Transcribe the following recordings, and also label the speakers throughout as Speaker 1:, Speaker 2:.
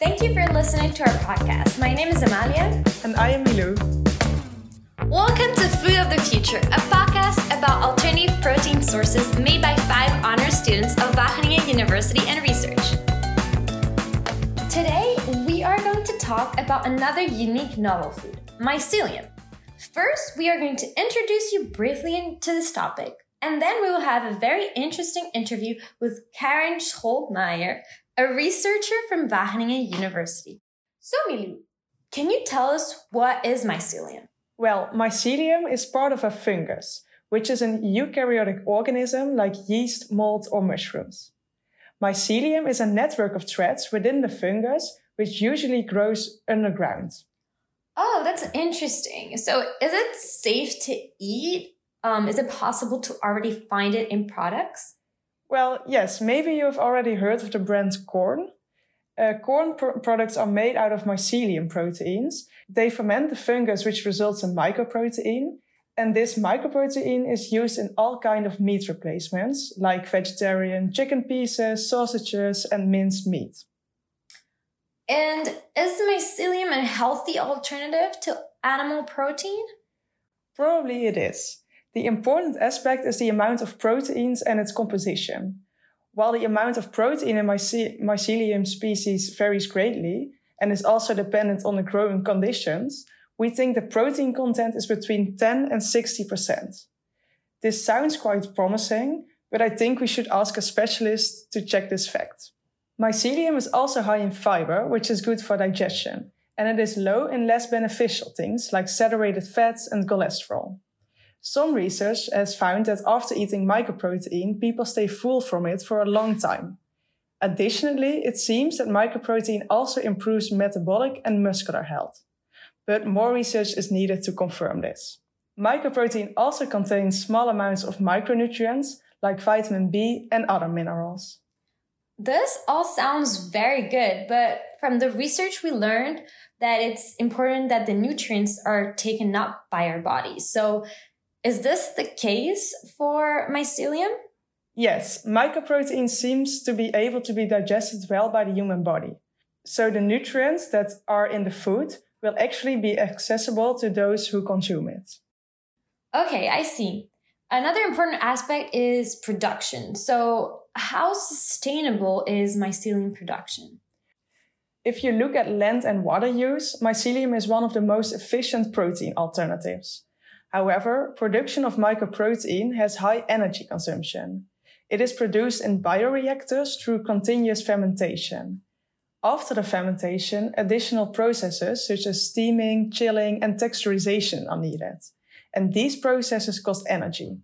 Speaker 1: Thank you for listening to our podcast. My name is Amalia.
Speaker 2: And I am Milou.
Speaker 1: Welcome to Food of the Future, a podcast about alternative protein sources made by five honor students of Wageningen University and Research. Today, we are going to talk about another unique novel food, mycelium. First, we are going to introduce you briefly into this topic, and then we will have a very interesting interview with Karin Scholtmeijer, a researcher from Wageningen University. So, Milou, can you tell us what is mycelium?
Speaker 2: Well, mycelium is part of a fungus, which is an eukaryotic organism like yeast, mold, or mushrooms. Mycelium is a network of threads within the fungus, which usually grows underground.
Speaker 1: Oh, that's interesting. So, is it safe to eat? Um, is it possible to already find it in products?
Speaker 2: Well, yes, maybe you've already heard of the brand Quorn. Uh, Quorn pr- products are made out of mycelium proteins. They ferment the fungus, which results in mycoprotein. And this mycoprotein is used in all kind of meat replacements, like vegetarian chicken pieces, sausages, and minced meat.
Speaker 1: And is mycelium a healthy alternative to animal protein?
Speaker 2: Probably it is. The important aspect is the amount of proteins and its composition. While the amount of protein in mycelium species varies greatly and is also dependent on the growing conditions, we think the protein content is between 10 and 60%. This sounds quite promising, but I think we should ask a specialist to check this fact. Mycelium is also high in fiber, which is good for digestion, and it is low in less beneficial things like saturated fats and cholesterol. Some research has found that after eating mycoprotein, people stay full from it for a long time. Additionally, it seems that mycoprotein also improves metabolic and muscular health. But more research is needed to confirm this. Mycoprotein also contains small amounts of micronutrients like vitamin B and other minerals.
Speaker 1: This all sounds very good, but from the research we learned that it's important that the nutrients are taken up by our bodies. So is this the case for mycelium?
Speaker 2: Yes, mycoprotein seems to be able to be digested well by the human body. So the nutrients that are in the food will actually be accessible to those who consume it.
Speaker 1: Okay, I see. Another important aspect is production. So, how sustainable is mycelium production?
Speaker 2: If you look at land and water use, mycelium is one of the most efficient protein alternatives. However, production of mycoprotein has high energy consumption. It is produced in bioreactors through continuous fermentation. After the fermentation, additional processes such as steaming, chilling, and texturization are needed. And these processes cost energy.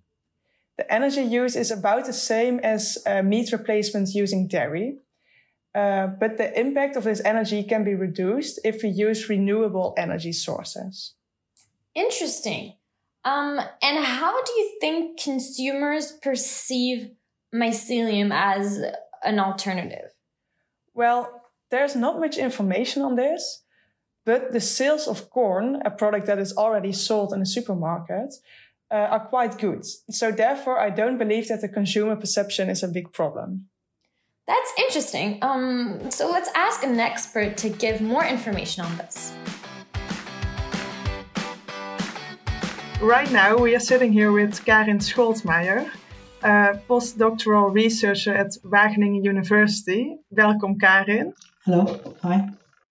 Speaker 2: The energy used is about the same as uh, meat replacements using dairy, uh, but the impact of this energy can be reduced if we use renewable energy sources.
Speaker 1: Interesting. Um, and how do you think consumers perceive mycelium as an alternative?
Speaker 2: Well, there's not much information on this, but the sales of Quorn, a product that is already sold in a supermarket, uh, are quite good. So therefore, I don't believe that the consumer perception is a big problem.
Speaker 1: That's interesting. Um, so let's ask an expert to give more information on this.
Speaker 2: Right now, we are sitting here with Karin Scholtmeijer, a postdoctoral researcher at Wageningen University. Welcome, Karin.
Speaker 3: Hello. Hi.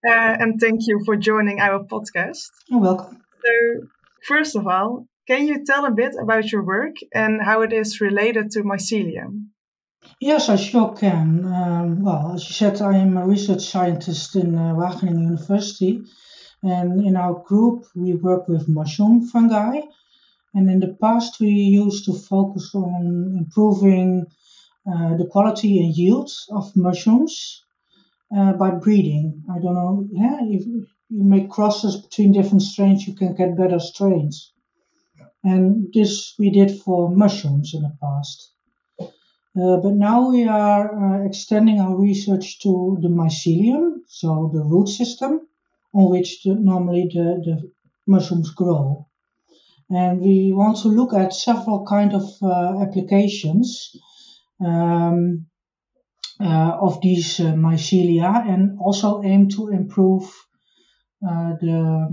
Speaker 2: Uh, and thank you for joining our podcast.
Speaker 3: You're welcome.
Speaker 2: So, first of all, can you tell a bit about your work and how it is related to mycelium?
Speaker 3: Yes, I sure can. Um, well, as you said, I am a research scientist in uh, Wageningen University and in our group, we work with mushroom fungi. And in the past, we used to focus on improving uh, the quality and yield of mushrooms uh, by breeding. I don't know, yeah, if you make crosses between different strains, you can get better strains. And this we did for mushrooms in the past. Uh, but now we are uh, extending our research to the mycelium, so the root system, on which the, normally the, the mushrooms grow. And we want to look at several kind of uh, applications. Um, uh, of these uh, mycelia and also aim to improve uh, the,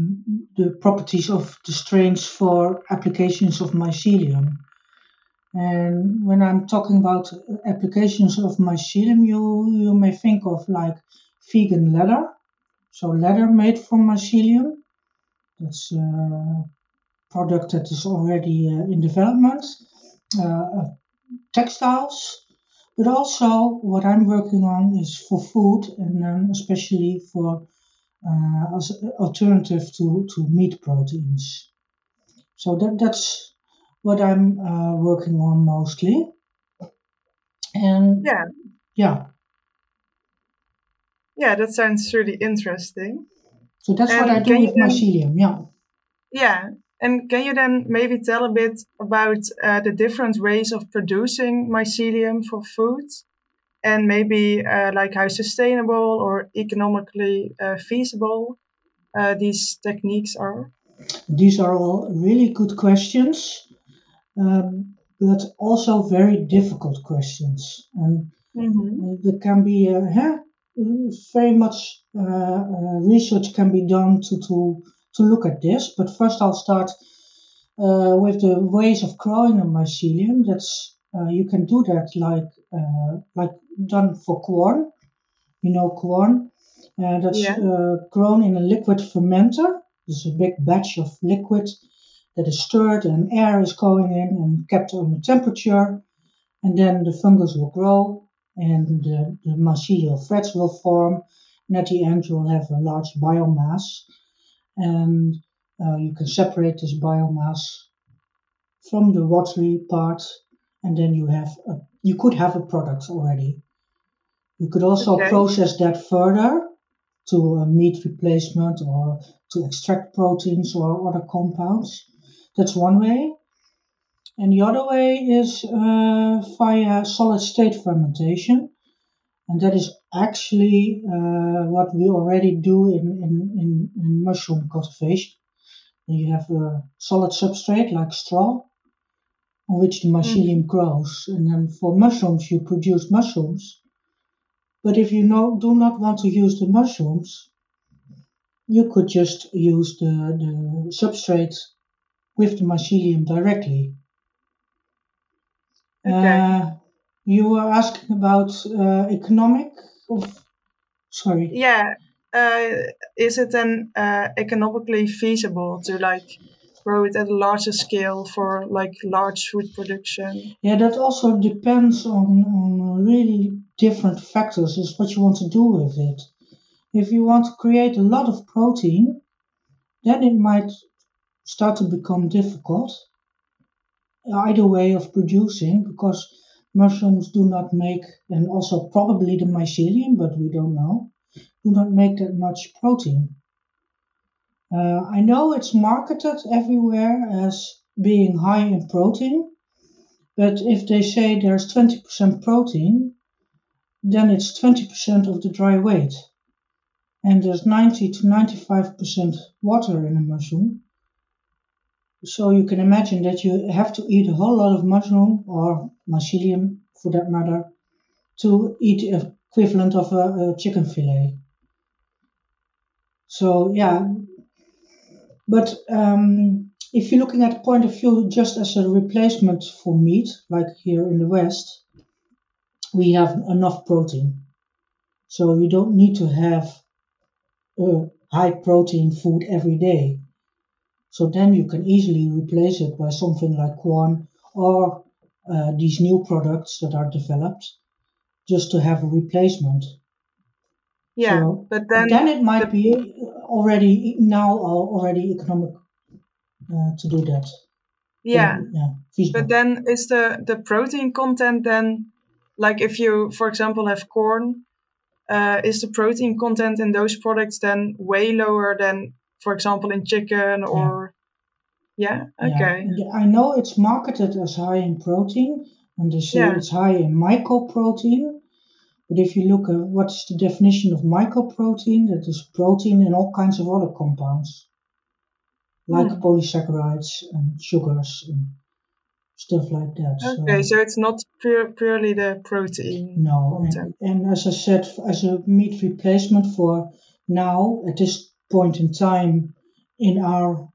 Speaker 3: the properties of the strains for applications of mycelium. And when I'm talking about applications of mycelium, you, you may think of like vegan leather, so leather made from mycelium. That's a product that is already uh, in development. Uh, textiles, but also what I'm working on is for food and then especially for uh, as alternative to, to meat proteins. So that, that's what I'm uh, working on mostly. And
Speaker 2: Yeah.
Speaker 3: yeah,
Speaker 2: Yeah, that sounds really interesting.
Speaker 3: so that's what I do with mycelium. Yeah.
Speaker 2: Yeah. And can you then maybe tell a bit about uh, the different ways of producing mycelium for food? And maybe uh, like how sustainable or economically uh, feasible uh, these techniques are?
Speaker 3: These are all really good questions, um, but also very difficult questions. And
Speaker 2: Mm-hmm.
Speaker 3: Uh, there can be uh, huh, very much research can be done to, to to look at this. But first, I'll start uh, with the ways of growing a mycelium. That's uh, you can do that like uh, like done for Quorn. You know Quorn. Uh, that's
Speaker 2: Yeah.
Speaker 3: uh, grown in a liquid fermenter. There's a big batch of liquid that is stirred and air is going in and kept on a temperature. And then the fungus will grow and the, the mycelial threads will form. And at the end, you'll have a large biomass. And uh, you can separate this biomass from the watery part. And then you have a, you could have a product already. You could also
Speaker 2: Okay.
Speaker 3: process that further to a meat replacement or to extract proteins or other compounds. That's one way. And the other way is uh, via solid state fermentation. And that is actually uh, what we already do in, in, in, in mushroom cultivation. And you have a solid substrate like straw on which the mycelium grows. And then for mushrooms, you produce mushrooms. But if you no, do not want to use the mushrooms, you could just use the, the substrate with the mycelium directly.
Speaker 2: Okay.
Speaker 3: Uh, you were asking about uh, economic of sorry.
Speaker 2: Yeah. Uh, is it then uh, economically feasible to like grow it at a larger scale for like large food production?
Speaker 3: Yeah, that also depends on, on really different factors. Is what you want to do with it. If you want to create a lot of protein, then it might start to become difficult. Either way of producing, because mushrooms do not make, and also probably the mycelium, but we don't know, do not make that much protein. Uh, I know it's marketed everywhere as being high in protein, but if they say there's 20% protein, then it's 20% of the dry weight. And there's 90 to 95% water in a mushroom. So you can imagine that you have to eat a whole lot of mushroom or mycelium for that matter to eat equivalent of a, a chicken fillet. So yeah, but um, if you're looking at point of view just as a replacement for meat, like here in the West, we have enough protein. So you don't need to have a high protein food every day. So then you can easily replace it by something like Quorn or uh, these new products that are developed just to have a replacement.
Speaker 2: Yeah,
Speaker 3: So
Speaker 2: but then
Speaker 3: then it might
Speaker 2: the-
Speaker 3: be already now already economic uh, to do that.
Speaker 2: yeah,
Speaker 3: yeah, feasible.
Speaker 2: but then is the the protein content then like if you for example have Quorn, uh, is the protein content in those products then way lower than for example in chicken or yeah,
Speaker 3: Yeah,
Speaker 2: okay,
Speaker 3: and I know it's marketed as high in protein, and they say
Speaker 2: Yeah.
Speaker 3: it's high in mycoprotein. But if you look at what's the definition of mycoprotein, that is protein in all kinds of other compounds, like
Speaker 2: Hmm.
Speaker 3: polysaccharides and sugars. And stuff like that.
Speaker 2: Okay, so, so it's not pure, purely the protein.
Speaker 3: No, and, and, as I said, as a meat replacement for now at this point in time in our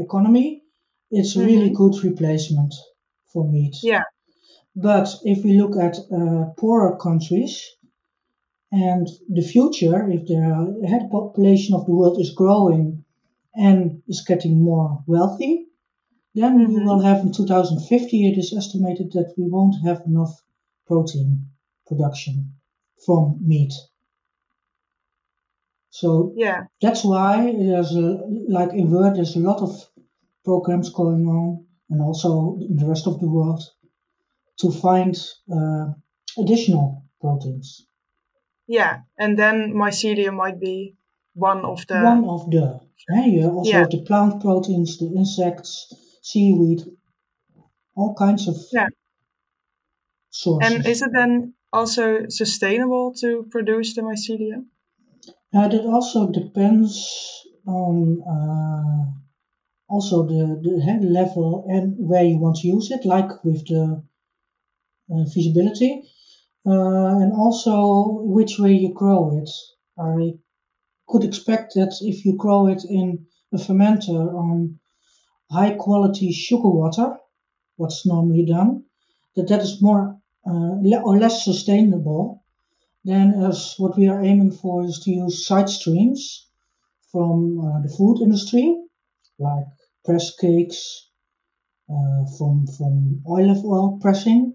Speaker 3: economy, it's a mm-hmm. really good replacement for meat.
Speaker 2: Yeah.
Speaker 3: But if we look at uh, poorer countries and the future, if the head population of the world is growing and is getting more wealthy, then mm-hmm. we will have in 2050, it is estimated that we won't have enough protein production from meat. So
Speaker 2: yeah,
Speaker 3: that's why there's a, like in World, there's a lot of programs going on, and also in the rest of the world, to find uh, additional proteins.
Speaker 2: Yeah, and then mycelium might be one of the
Speaker 3: one of the. Yeah, you also yeah. have the plant proteins, the insects, seaweed, all kinds of
Speaker 2: yeah.
Speaker 3: sources.
Speaker 2: And is it then also sustainable to produce the mycelium?
Speaker 3: Uh, that also depends on uh, also the, the head level and where you want to use it, like with the uh, feasibility, uh, and also which way you grow it. I could expect that if you grow it in a fermenter on high quality sugar water, what's normally done, that that is more uh, or less sustainable then as what we are aiming for is to use side streams from uh, the food industry, like press cakes, uh, from, from olive oil pressing,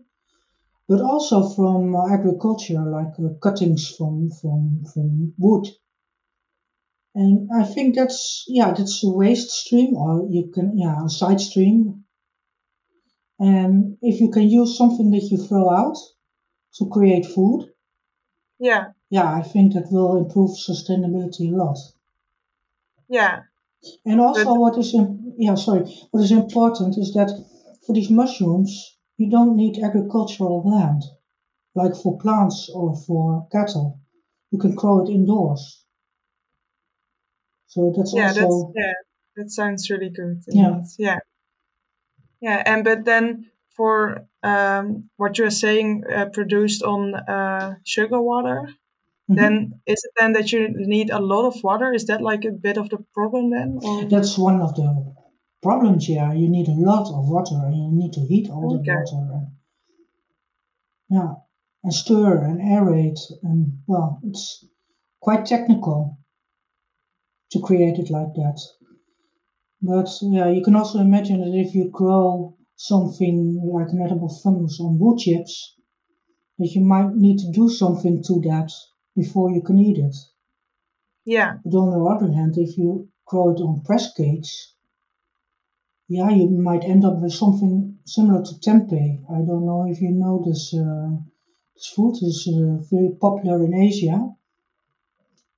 Speaker 3: but also from uh, agriculture, like uh, cuttings from, from, from wood. And I think that's, yeah, that's a waste stream, or you can, yeah, a side stream. And if you can use something that you throw out to create food,
Speaker 2: yeah.
Speaker 3: Yeah, I think that will improve sustainability a lot.
Speaker 2: Yeah.
Speaker 3: And also, but, what is yeah, sorry, what is important is that for these mushrooms, you don't need agricultural land, like for plants or for cattle. You can grow it indoors. So that's
Speaker 2: yeah,
Speaker 3: also
Speaker 2: that's, yeah, that sounds really good.
Speaker 3: Yeah,
Speaker 2: yeah, yeah. And but then for um, what you're saying uh, produced on uh, sugar water, mm-hmm. then is it then that you need a lot of water? Is that like a bit of the problem then? Or?
Speaker 3: That's one of the problems. Yeah, you need a lot of water, and you need to heat all okay. the water. And, yeah, and stir and aerate, and well, it's quite technical to create it like that. But yeah, you can also imagine that if you grow something like an edible fungus on wood chips, that you might need to do something to that before you can eat it.
Speaker 2: Yeah.
Speaker 3: But on the other hand, if you grow it on press cakes, yeah, you might end up with something similar to tempeh. I don't know if you know this. Uh, this food is uh, very popular in Asia.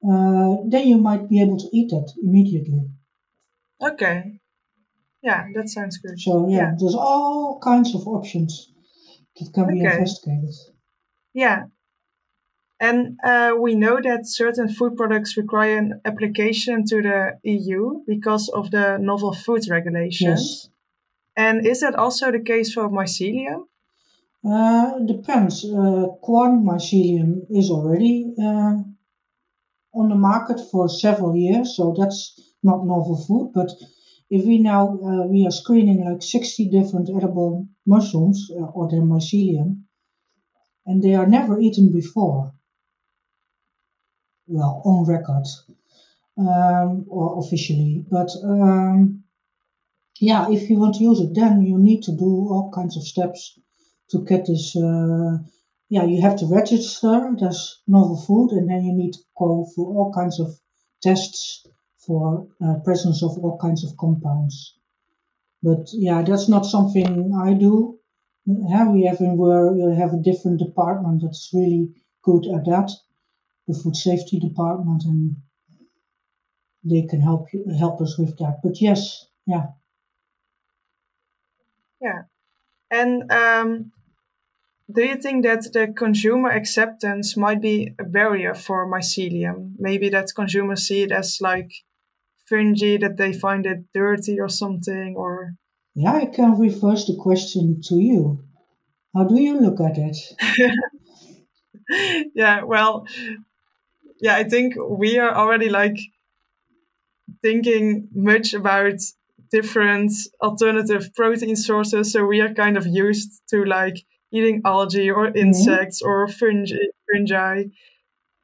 Speaker 3: Uh, then you might be able to eat that immediately.
Speaker 2: Okay. Yeah, that sounds good.
Speaker 3: So yeah, yeah. there's all kinds of options that can be investigated.
Speaker 2: Yeah. And uh, we know that certain food products require an application to the EU because of the novel food regulations.
Speaker 3: Yes.
Speaker 2: And is that also the case for mycelium?
Speaker 3: Uh, depends. Uh, Quorn mycelium is already uh, on the market for several years, so that's not novel food. But if we now uh, we are screening like 60 different edible mushrooms uh, or their mycelium and they are never eaten before. Well on record um, or officially. But um, yeah if you want to use it then you need to do all kinds of steps to get this uh, yeah you have to register as novel food and then you need to go through all kinds of tests for uh, presence of all kinds of compounds. But yeah, that's not something I do. Yeah, we have in where we have a different department that's really good at that, the food safety department, and they can help you, help us with that. But yes, yeah.
Speaker 2: Yeah, and um, do you think that the consumer acceptance might be a barrier for mycelium? Maybe that consumers see it as like fungi that they find it dirty or something or
Speaker 3: Yeah, I can reverse the question to you. How do you look at it?
Speaker 2: yeah, well, yeah, I think we are already like thinking much about different alternative protein sources. So we are kind of used to like eating algae or mm-hmm. insects mm-hmm. or fungi. fungi.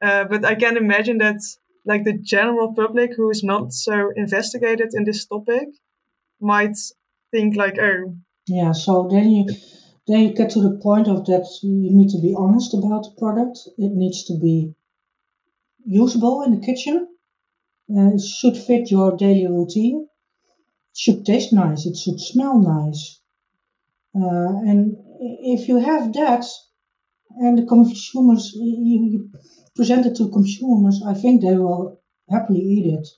Speaker 2: Uh, but I can imagine that like the general public who is not so investigated in this topic might think like, oh.
Speaker 3: Yeah, so then you then you get to the point of that you need to be honest about the product. It needs to be usable in the kitchen. Uh, it should fit your daily routine. It should taste nice. It should smell nice. Uh, and if you have that, and the consumers, you, present it to consumers, I think they will happily eat it.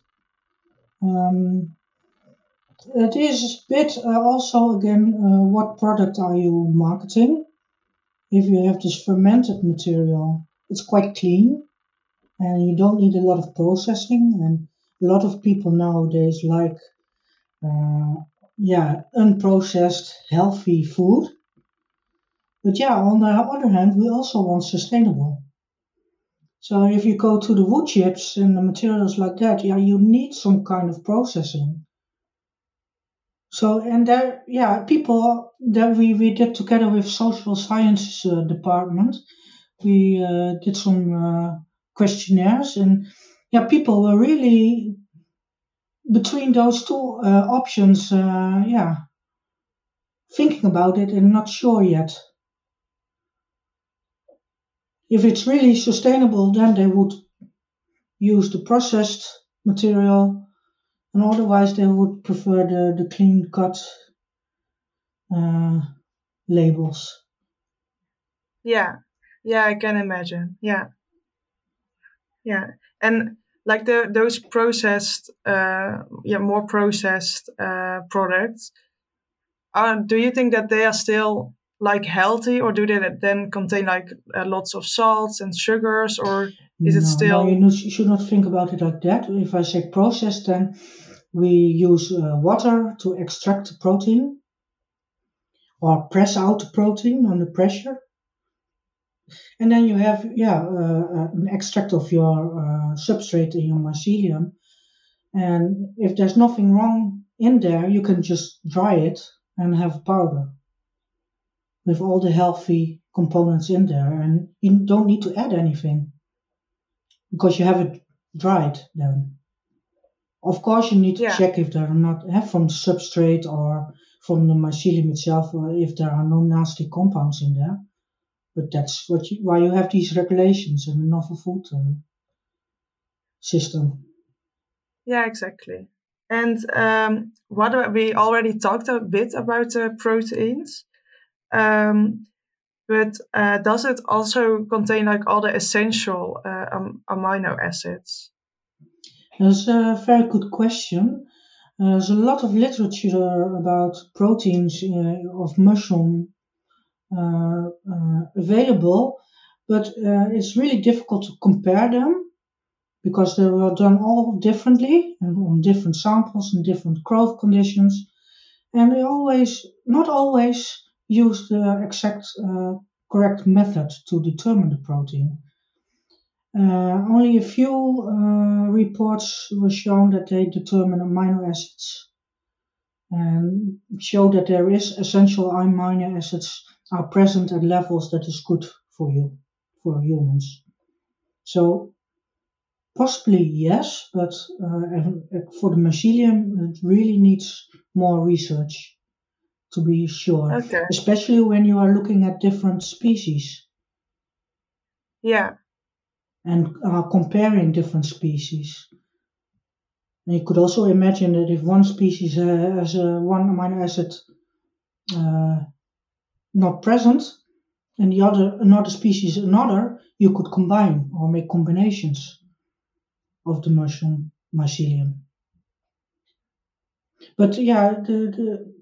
Speaker 3: Um, it is a bit uh, also again uh, what product are you marketing? If you have this fermented material, it's quite clean and you don't need a lot of processing. And a lot of people nowadays like, uh, yeah, unprocessed healthy food. But yeah, on the other hand, we also want sustainable. So if you go to the wood chips and the materials like that, yeah, you need some kind of processing. So and there, yeah, people that we we did together with social sciences uh, department, we uh, did some uh, questionnaires and yeah, people were really between those two uh, options, uh, yeah, thinking about it and not sure yet. If it's really sustainable, then they would use the processed material and otherwise they would prefer the, the clean cut uh, labels.
Speaker 2: Yeah, yeah, I can imagine. Yeah, yeah, and like the those processed, uh, yeah, more processed uh, products. Do you think that they are still like healthy, or do they then contain like uh, lots of salts and sugars, or is it still?
Speaker 3: No, you should not think about it like that. If I say processed, then we use uh, water to extract the protein or press out the protein under pressure. And then you have, yeah, uh, uh, an extract of your uh, substrate in your mycelium. And if there's nothing wrong in there, you can just dry it and have powder with all the healthy components in there. And you don't need to add anything because you have it dried then. Of course, you need to yeah. check if there are not have from substrate or from the mycelium itself, or if there are no nasty compounds in there. But that's what you, why you have these regulations in the novel food uh, system.
Speaker 2: Yeah, exactly. And um, what we already talked a bit about the proteins, um, but uh, does it also contain like all the essential uh, amino acids?
Speaker 3: That's a very good question. Uh, there's a lot of literature about proteins of mushroom available, but it's really difficult to compare them because they were done all differently and on different samples and different growth conditions, and they always, not always, use the exact uh, correct method to determine the protein. Uh, only a few uh, reports were shown that they determine amino acids and show that there is essential amino acids are present at levels that is good for you, for humans. So possibly yes, but uh, for the mycelium, it really needs more research to be sure, okay. especially when you are looking at different species.
Speaker 2: Yeah,
Speaker 3: and are comparing different species. And you could also imagine that if one species uh, has a one amino acid uh, not present, and the other another species another, you could combine or make combinations of the mushroom mycelium. But yeah, the, the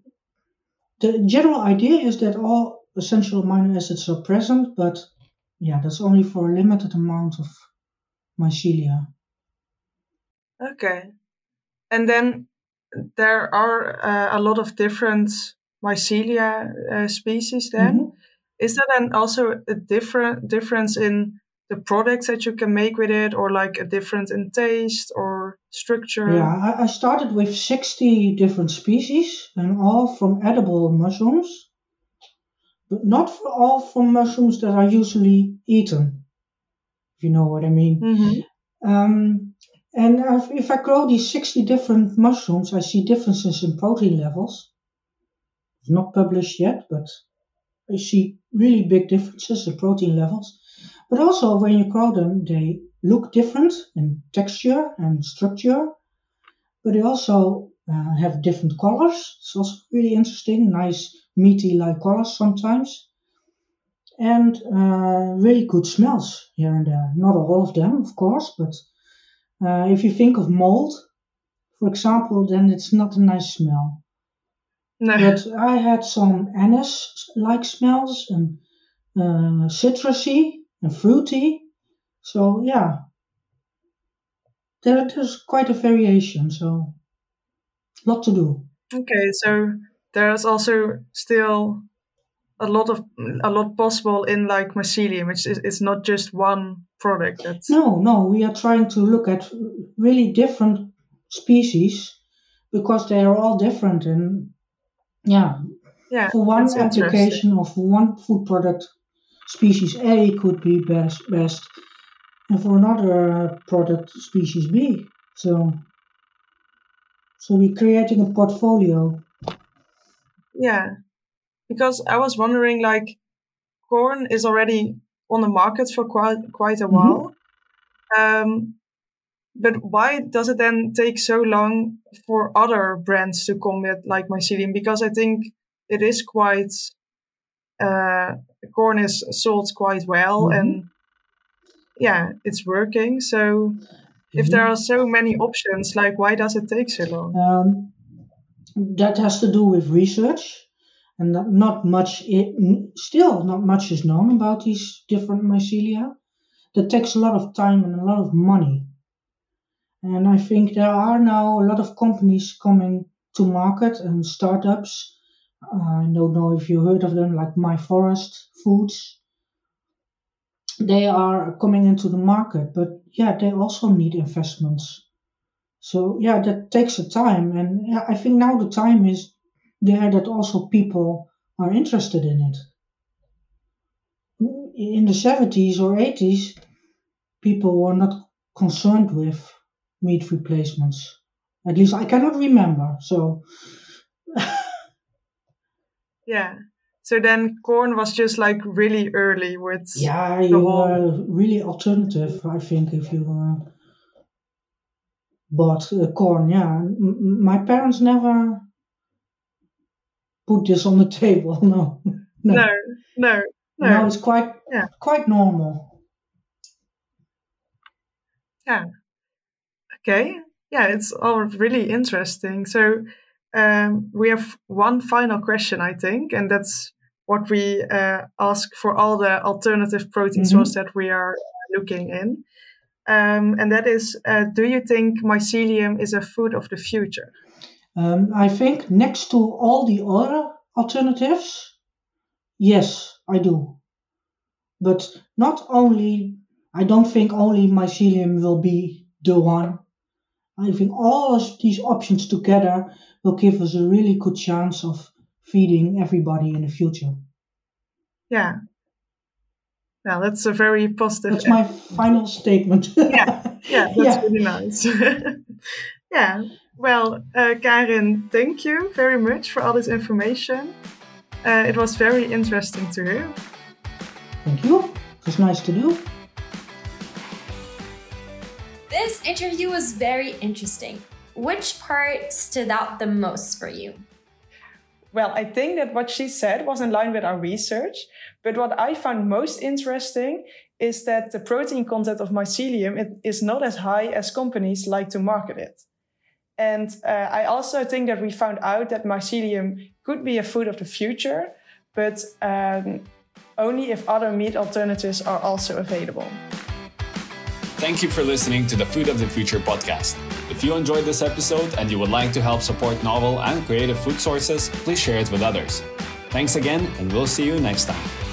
Speaker 3: the general idea is that all essential amino acids are present, but yeah, that's only for a limited amount of mycelia.
Speaker 2: Okay. And then there are uh, a lot of different mycelia uh, species. Then mm-hmm. is there then also a different difference in the products that you can make with it, or like a difference in taste or structure?
Speaker 3: Yeah, I, I started with sixty different species, and all from edible mushrooms, but not for all from mushrooms that are usually eaten. If you know what I mean. Mm-hmm. Um, and if I grow these 60 different mushrooms, I see differences in protein levels. Not published yet, but I see really big differences in protein levels. But also, when you grow them, they look different in texture and structure, but they also uh, have different colors. It's also really interesting, nice meaty like colors sometimes. And uh, really good smells here and there. Not all of them, of course, but uh, if you think of mold, for example, then it's not a nice smell. No. But I had some anise-like smells and uh, citrusy and fruity. So yeah, there, there's quite a variation. So a lot to do.
Speaker 2: Okay, so there's also still a lot of a lot possible in like mycelium. It's it's not just one product. That's...
Speaker 3: No, no, we are trying to look at really different species because they are all different and yeah.
Speaker 2: Yeah,
Speaker 3: for one application of one food product, species A could be best, best, and for another product, species B. So, so we're creating a portfolio.
Speaker 2: Yeah, because I was wondering, like, Quorn is already on the market for quite quite a mm-hmm. while. Um, but why does it then take so long for other brands to come with like mycelium? Because I think it is quite uh, Quorn is sold quite well mm-hmm. and yeah, it's working. So mm-hmm. if there are so many options, like why does it take so long?
Speaker 3: Um, that has to do with research and not much It, still not much is known about these different mycelia that takes a lot of time and a lot of money and i think there are now a lot of companies coming to market and startups i don't know if you heard of them like my forest foods they are coming into the market but yeah they also need investments so yeah that takes a time and yeah, i think now the time is there that also people are interested in it. In the 70s or 80s, people were not concerned with meat replacements. At least I cannot remember. So,
Speaker 2: yeah. So then Quorn was just like really early with
Speaker 3: yeah, you whole... really alternative. I think if you uh, bought uh, Quorn, yeah. M- my parents never put this on the table.
Speaker 2: No, no, no, no.
Speaker 3: no. it's quite yeah. quite normal.
Speaker 2: Yeah. Okay. Yeah, it's all really interesting. So um, we have one final question, I think, and that's what we uh, ask for all the alternative protein mm-hmm. sources that we are looking in. Um, and that is, uh, do you think mycelium is a food of the future?
Speaker 3: Um, I think next to all the other alternatives, yes, I do. But not only, I don't think only mycelium will be the one. I think all of these options together will give us a really good chance of feeding everybody in the future.
Speaker 2: Yeah. Yeah, that's a very positive.
Speaker 3: That's my final statement.
Speaker 2: yeah, yeah, that's yeah. really nice. yeah, well, uh, Karin, thank you very much for all this information. Uh, it was very interesting to hear.
Speaker 3: Thank you. It was nice to do.
Speaker 1: This interview was very interesting. Which part stood out the most for you?
Speaker 2: Well, I think that what she said was in line with our research. But what I found most interesting is that the protein content of mycelium is not as high as companies like to market it. And uh, I also think that we found out that mycelium could be a food of the future, but um, only if other meat alternatives are also available.
Speaker 4: Thank you for listening to the Food of the Future podcast. If you enjoyed this episode and you would like to help support novel and creative food sources, please share it with others. Thanks again, and we'll see you next time.